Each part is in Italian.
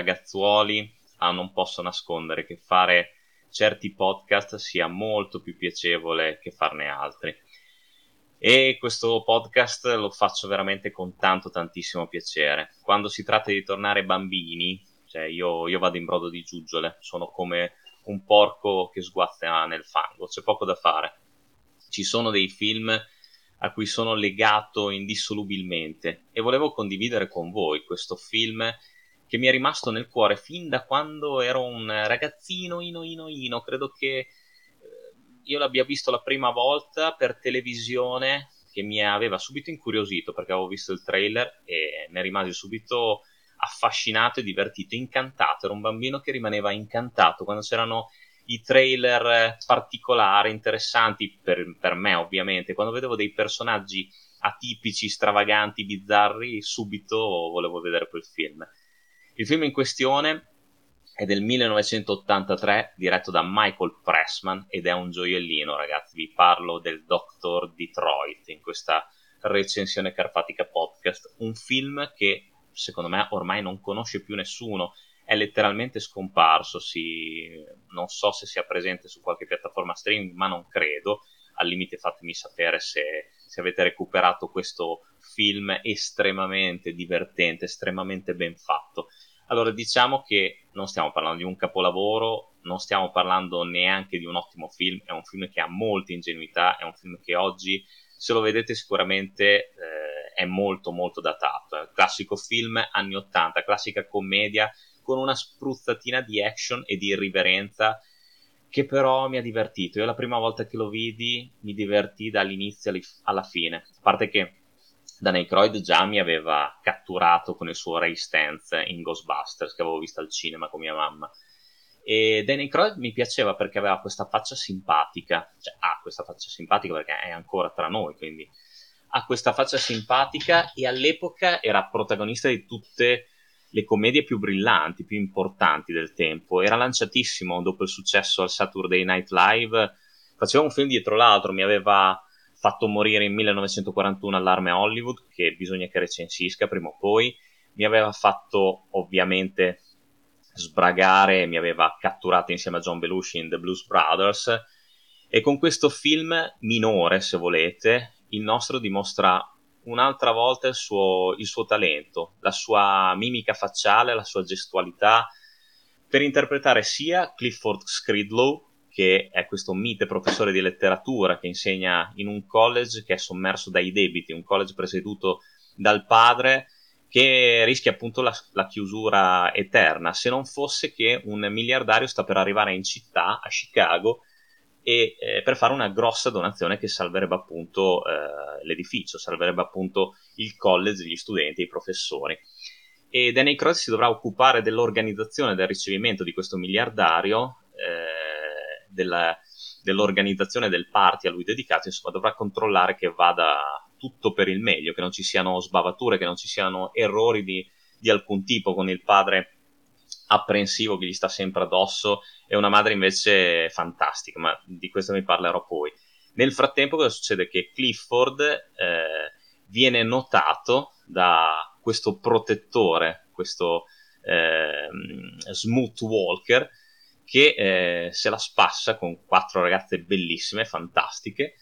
Ragazzuoli, ah, non posso nascondere che fare certi podcast sia molto più piacevole che farne altri. E questo podcast lo faccio veramente con tanto tantissimo piacere. Quando si tratta di tornare bambini, cioè io, io vado in brodo di giuggiole, sono come un porco che sguazza nel fango, c'è poco da fare. Ci sono dei film a cui sono legato indissolubilmente e volevo condividere con voi questo film che mi è rimasto nel cuore fin da quando ero un ragazzino ino ino ino, credo che eh, io l'abbia visto la prima volta per televisione che mi aveva subito incuriosito perché avevo visto il trailer e ne rimasi subito affascinato e divertito, incantato, era un bambino che rimaneva incantato. Quando c'erano i trailer particolari, interessanti per, per me ovviamente, quando vedevo dei personaggi atipici, stravaganti, bizzarri, subito volevo vedere quel film. Il film in questione è del 1983, diretto da Michael Pressman ed è un gioiellino, ragazzi. Vi parlo del Doctor Detroit in questa recensione carpatica podcast. Un film che secondo me ormai non conosce più nessuno è letteralmente scomparso. Si... Non so se sia presente su qualche piattaforma streaming, ma non credo. Al limite fatemi sapere se, se avete recuperato questo film estremamente divertente, estremamente ben fatto. Allora, diciamo che non stiamo parlando di un capolavoro, non stiamo parlando neanche di un ottimo film, è un film che ha molta ingenuità, è un film che oggi, se lo vedete sicuramente, eh, è molto molto datato. È classico film anni 80, classica commedia con una spruzzatina di action e di irriverenza che però mi ha divertito. Io la prima volta che lo vidi mi divertì dall'inizio alla fine. A parte che Danny Croyd già mi aveva catturato con il suo Ray Stance in Ghostbusters che avevo visto al cinema con mia mamma. E Danny Croyd mi piaceva perché aveva questa faccia simpatica, cioè ha questa faccia simpatica perché è ancora tra noi, quindi ha questa faccia simpatica e all'epoca era protagonista di tutte le commedie più brillanti, più importanti del tempo. Era lanciatissimo dopo il successo al Saturday Night Live. Faceva un film dietro l'altro, mi aveva fatto morire in 1941 allarme Hollywood, che bisogna che recensisca prima o poi. Mi aveva fatto ovviamente sbragare, mi aveva catturato insieme a John Belushi in The Blues Brothers. E con questo film minore, se volete, il nostro dimostra un'altra volta il suo, il suo talento, la sua mimica facciale, la sua gestualità, per interpretare sia Clifford Scridlow, che è questo mite professore di letteratura che insegna in un college che è sommerso dai debiti, un college presieduto dal padre che rischia appunto la, la, chiusura eterna, se non fosse che un miliardario sta per arrivare in città, a Chicago, e eh, per fare una grossa donazione che salverebbe appunto eh, l'edificio, salverebbe appunto il college, gli studenti, i professori. E Danny Cross si dovrà occupare dell'organizzazione del ricevimento di questo miliardario, eh, della, dell'organizzazione del party a lui dedicato, insomma dovrà controllare che vada tutto per il meglio, che non ci siano sbavature, che non ci siano errori di, di alcun tipo con il padre apprensivo che gli sta sempre addosso e una madre invece fantastica, ma di questo mi parlerò poi. Nel frattempo cosa succede? Che Clifford eh, viene notato da questo protettore, questo eh, smooth walker, che eh, se la spassa con quattro ragazze bellissime, fantastiche,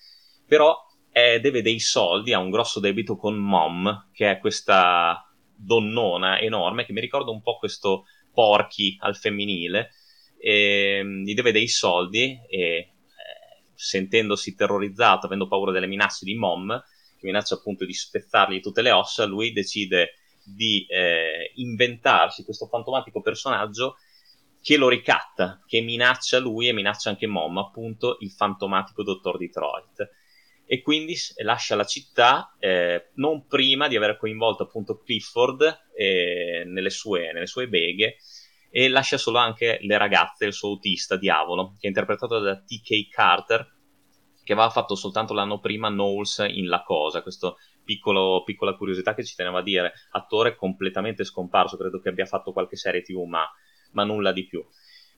però eh, deve dei soldi, ha un grosso debito con Mom, che è questa donnona enorme che mi ricorda un po' questo porchi al femminile, e, mm, gli deve dei soldi e eh, sentendosi terrorizzato, avendo paura delle minacce di Mom, che minaccia appunto di spezzargli tutte le ossa, lui decide di eh, inventarsi questo fantomatico personaggio che lo ricatta, che minaccia lui e minaccia anche Mom, appunto il fantomatico dottor Detroit. E quindi lascia la città eh, non prima di aver coinvolto appunto Clifford eh, nelle, sue, nelle sue beghe e lascia solo anche le ragazze, il suo autista diavolo, che è interpretato da T.K. Carter, che aveva fatto soltanto l'anno prima Knowles in La Cosa, questa piccola curiosità che ci teneva a dire, attore completamente scomparso, credo che abbia fatto qualche serie tv, ma, ma nulla di più.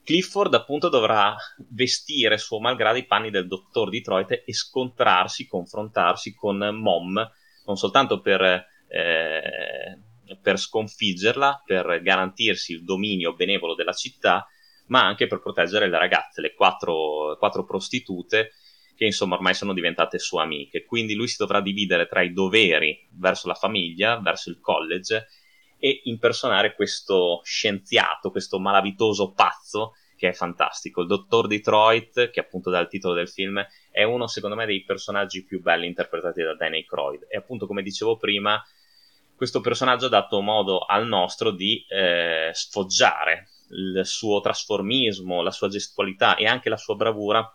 Clifford appunto dovrà vestire suo malgrado i panni del dottor Detroit e scontrarsi, confrontarsi con Mom, non soltanto per eh, per sconfiggerla, per garantirsi il dominio benevolo della città, ma anche per proteggere le ragazze, le quattro, quattro prostitute che insomma ormai sono diventate sue amiche. Quindi lui si dovrà dividere tra i doveri verso la famiglia, verso il college e impersonare questo scienziato, questo malavitoso pazzo che è fantastico. Il dottor Detroit, che appunto dà il titolo del film, è uno secondo me dei personaggi più belli interpretati da Danny Croyd. E appunto, come dicevo prima, questo personaggio ha dato modo al nostro di eh, sfoggiare il suo trasformismo, la sua gestualità e anche la sua bravura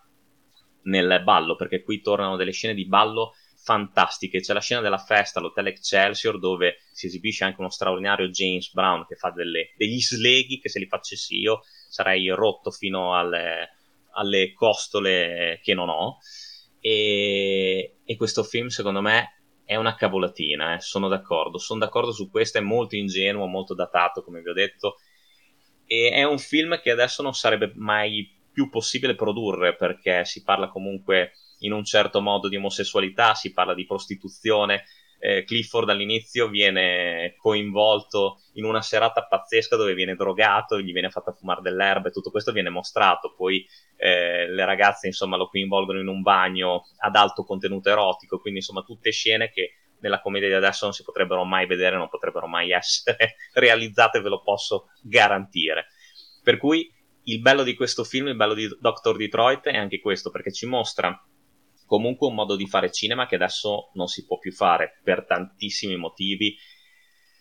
nel ballo, perché qui tornano delle scene di ballo fantastiche. C'è la scena della festa all'Hotel Excelsior dove si esibisce anche uno straordinario James Brown che fa delle, degli sleghi che se li facessi io sarei rotto fino alle, alle costole che non ho. E, e, questo film secondo me è una cavolatina, eh. sono d'accordo, sono d'accordo su questo, è molto ingenuo, molto datato come vi ho detto e è un film che adesso non sarebbe mai più possibile produrre perché si parla comunque in un certo modo di omosessualità, si parla di prostituzione. Eh, Clifford all'inizio viene coinvolto in una serata pazzesca dove viene drogato, gli viene fatta fumare dell'erba e tutto questo viene mostrato. Poi eh, le ragazze insomma lo coinvolgono in un bagno ad alto contenuto erotico, quindi insomma tutte scene che nella commedia di adesso non si potrebbero mai vedere, non potrebbero mai essere realizzate, ve lo posso garantire. Per cui il bello di questo film, il bello di Doctor Detroit è anche questo, perché ci mostra comunque un modo di fare cinema che adesso non si può più fare per tantissimi motivi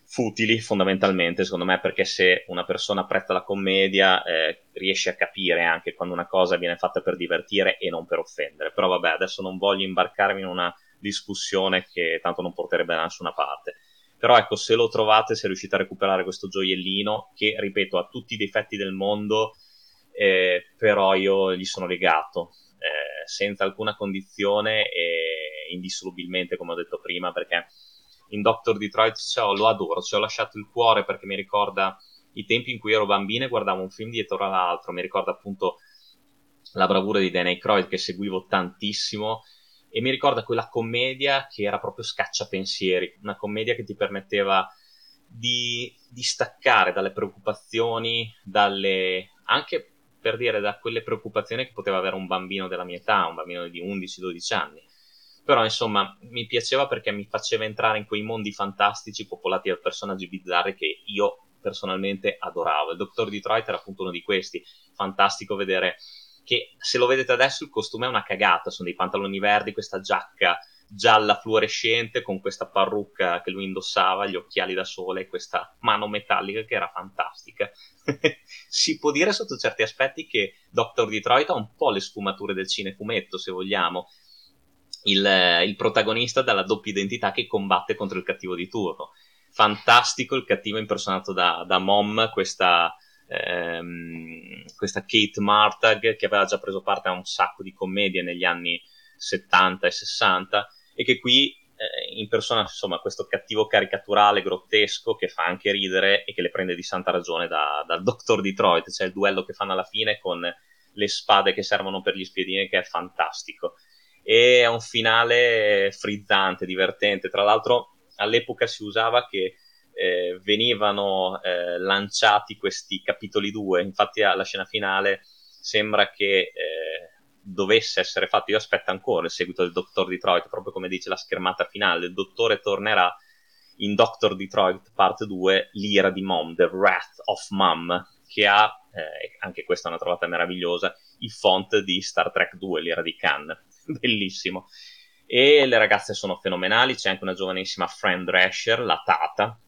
futili fondamentalmente secondo me perché se una persona apprezza la commedia eh, riesce a capire anche quando una cosa viene fatta per divertire e non per offendere. Però vabbè adesso non voglio imbarcarmi in una discussione che tanto non porterebbe da nessuna parte. Però ecco se lo trovate se riuscite a recuperare questo gioiellino che ripeto ha tutti i difetti del mondo eh, però io gli sono legato eh, senza alcuna condizione e indissolubilmente, come ho detto prima, perché in Doctor Detroit cioè, lo adoro, ci ho lasciato il cuore perché mi ricorda i tempi in cui ero bambino e guardavo un film dietro all'altro, mi ricorda appunto la bravura di Danny Croyd che seguivo tantissimo. E mi ricorda quella commedia che era proprio scacciapensieri, una commedia che ti permetteva di, di staccare dalle preoccupazioni, dalle anche per dire da quelle preoccupazioni che poteva avere un bambino della mia età, un bambino di 11-12 anni. Però insomma mi piaceva perché mi faceva entrare in quei mondi fantastici popolati da personaggi bizzarri che io personalmente adoravo. Il Dottor Detroit era appunto uno di questi. Fantastico vedere che se lo vedete adesso il costume è una cagata, sono dei pantaloni verdi, questa giacca gialla fluorescente con questa parrucca che lui indossava, gli occhiali da sole e questa mano metallica che era fantastica. si può dire sotto certi aspetti che Doctor Detroit ha un po' le sfumature del cinefumetto, se vogliamo. Il, il protagonista dalla doppia identità che combatte contro il cattivo di turno. Fantastico il cattivo impersonato da, da Mom, questa, ehm, questa Kate Martag che aveva già preso parte a un sacco di commedie negli anni 70 e 60 e che qui eh, in persona insomma questo cattivo caricaturale grottesco che fa anche ridere e che le prende di santa ragione da, dal Dr. Detroit. C'è il duello che fanno alla fine con le spade che servono per gli spiedini che è fantastico. E è un finale frizzante, divertente. Tra l'altro all'epoca si usava che eh, venivano eh, lanciati questi capitoli 2 infatti alla scena finale sembra che eh, dovesse essere fatto, io aspetto ancora il seguito del Dottor Detroit, proprio come dice la schermata finale, il dottore tornerà in Doctor Detroit Part 2, l'ira di Mom, The Wrath of Mom, che ha, eh, anche questa è una trovata meravigliosa, il font di Star Trek 2, l'ira di Khan, bellissimo. E le ragazze sono fenomenali, c'è anche una giovanissima Fran Drescher, la tata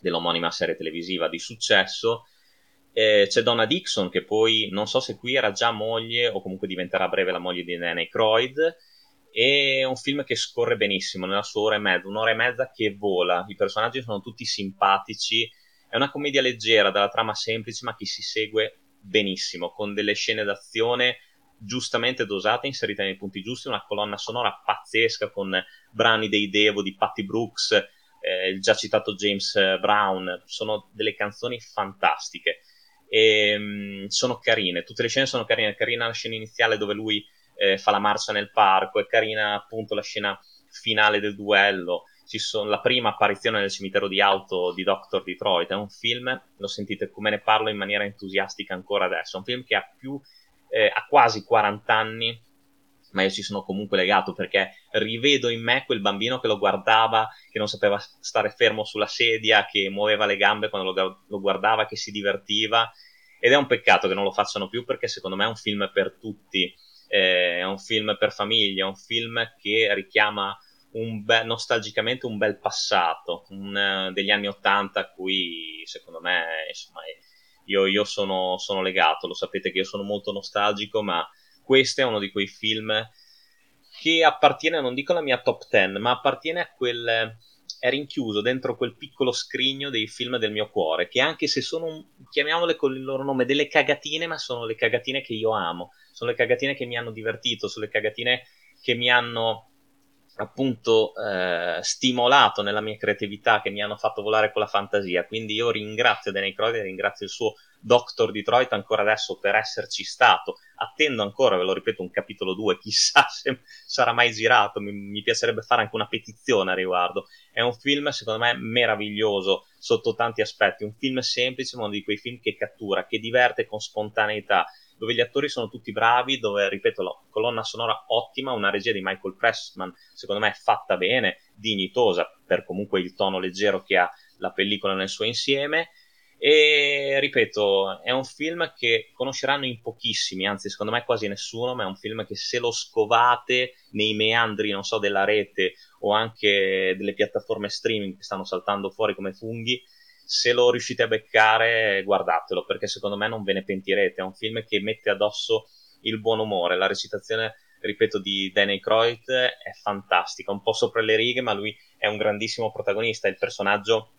dell'omonima serie televisiva di successo, eh, c'è Donna Dixon che poi non so se qui era già moglie o comunque diventerà a breve la moglie di Danny Croyd. È un film che scorre benissimo nella sua ora e mezza, un'ora e mezza che vola. I personaggi sono tutti simpatici. È una commedia leggera, dalla trama semplice, ma che si segue benissimo, con delle scene d'azione giustamente dosate, inserite nei punti giusti, una colonna sonora pazzesca con brani dei Devo di Patty Brooks, eh, il già citato James Brown. Sono delle canzoni fantastiche e mh, mm, sono carine, tutte le scene sono carine, carina la scena iniziale dove lui eh, fa la marcia nel parco, è carina appunto la scena finale del duello, sono, la prima apparizione nel cimitero di auto di Dr. Detroit. È un film, lo sentite come ne parlo in maniera entusiastica ancora adesso. È un film che ha più, eh, ha quasi 40 anni, ma io ci sono comunque legato perché rivedo in me quel bambino che lo guardava, che non sapeva stare fermo sulla sedia, che muoveva le gambe quando lo, lo guardava, che si divertiva. Ed è un peccato che non lo facciano più perché secondo me è un film per tutti, eh, è un film per famiglia, è un film che richiama un be- nostalgicamente un bel passato, un, uh, degli anni Ottanta a cui secondo me insomma, io, io sono, sono, legato, lo sapete che io sono molto nostalgico, ma questo è uno di quei film che appartiene, non dico alla mia top 10, ma appartiene a quel... è rinchiuso dentro quel piccolo scrigno dei film del mio cuore, che anche se sono, chiamiamole con il loro nome, delle cagatine, ma sono le cagatine che io amo, sono le cagatine che mi hanno divertito, sono le cagatine che mi hanno appunto eh, stimolato nella mia creatività, che mi hanno fatto volare con la fantasia. Quindi io ringrazio Danny Croyd e ringrazio il suo Doctor Detroit ancora adesso per esserci stato. Attendo ancora, ve lo ripeto, un capitolo 2, chissà se sarà mai girato. Mi, mi piacerebbe fare anche una petizione a riguardo. È un film, secondo me, meraviglioso sotto tanti aspetti. Un film semplice, ma uno di quei film che cattura, che diverte con spontaneità dove gli attori sono tutti bravi, dove, ripeto, la colonna sonora ottima, una regia di Michael Pressman, secondo me fatta bene, dignitosa, per comunque il tono leggero che ha la pellicola nel suo insieme. E ripeto, è un film che conosceranno in pochissimi, anzi, secondo me quasi nessuno, ma è un film che se lo scovate nei meandri, non so, della rete o anche delle piattaforme streaming che stanno saltando fuori come funghi, se lo riuscite a beccare, guardatelo, perché secondo me non ve ne pentirete. È un film che mette addosso il buon umore. La recitazione, ripeto, di Danny Croyd è fantastica, un po' sopra le righe, ma lui è un grandissimo protagonista. Il personaggio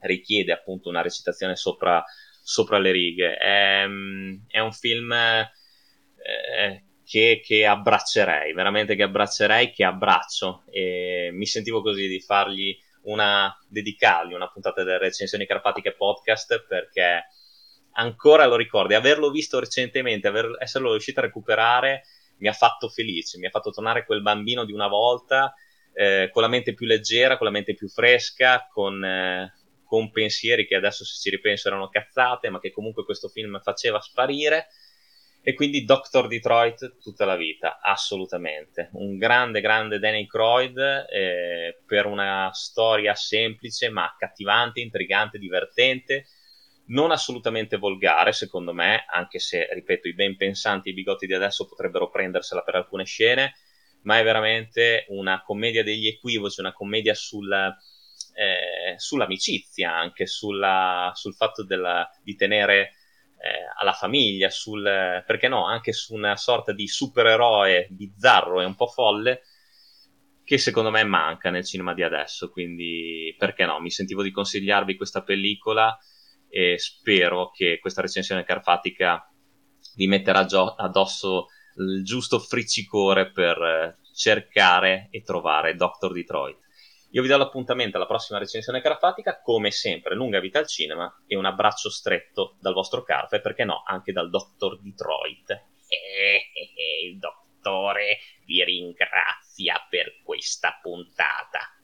richiede appunto una recitazione sopra, sopra le righe. È, è un film eh, che, che, abbraccerei, veramente che abbraccerei, che abbraccio. E mi sentivo così di fargli una, dedicargli una puntata delle recensioni carpatiche podcast perché ancora lo ricordo e averlo visto recentemente, aver, esserlo riuscito a recuperare mi ha fatto felice, mi ha fatto tornare quel bambino di una volta eh, con la mente più leggera, con la mente più fresca, con, eh, con pensieri che adesso se ci ripenso erano cazzate, ma che comunque questo film faceva sparire e quindi Doctor Detroit tutta la vita, assolutamente. Un grande, grande Danny Croyd eh, per una storia semplice ma accattivante, intrigante, divertente, non assolutamente volgare secondo me, anche se, ripeto, i ben pensanti, i bigotti di adesso potrebbero prendersela per alcune scene, ma è veramente una commedia degli equivoci, una commedia sulla, eh, sull'amicizia, anche sulla, sul fatto della, di tenere eh, alla famiglia, sul, perché no, anche su una sorta di supereroe bizzarro e un po' folle che secondo me manca nel cinema di adesso, quindi perché no, mi sentivo di consigliarvi questa pellicola e spero che questa recensione carfatica vi metterà gio- addosso il giusto friccicore per eh, cercare e trovare Doctor Detroit. Io vi do l'appuntamento alla prossima recensione carpatica, come sempre, lunga vita al cinema e un abbraccio stretto dal vostro Carfa e perché no, anche dal dottor Detroit. Eh, eh, il dottore vi ringrazia per questa puntata.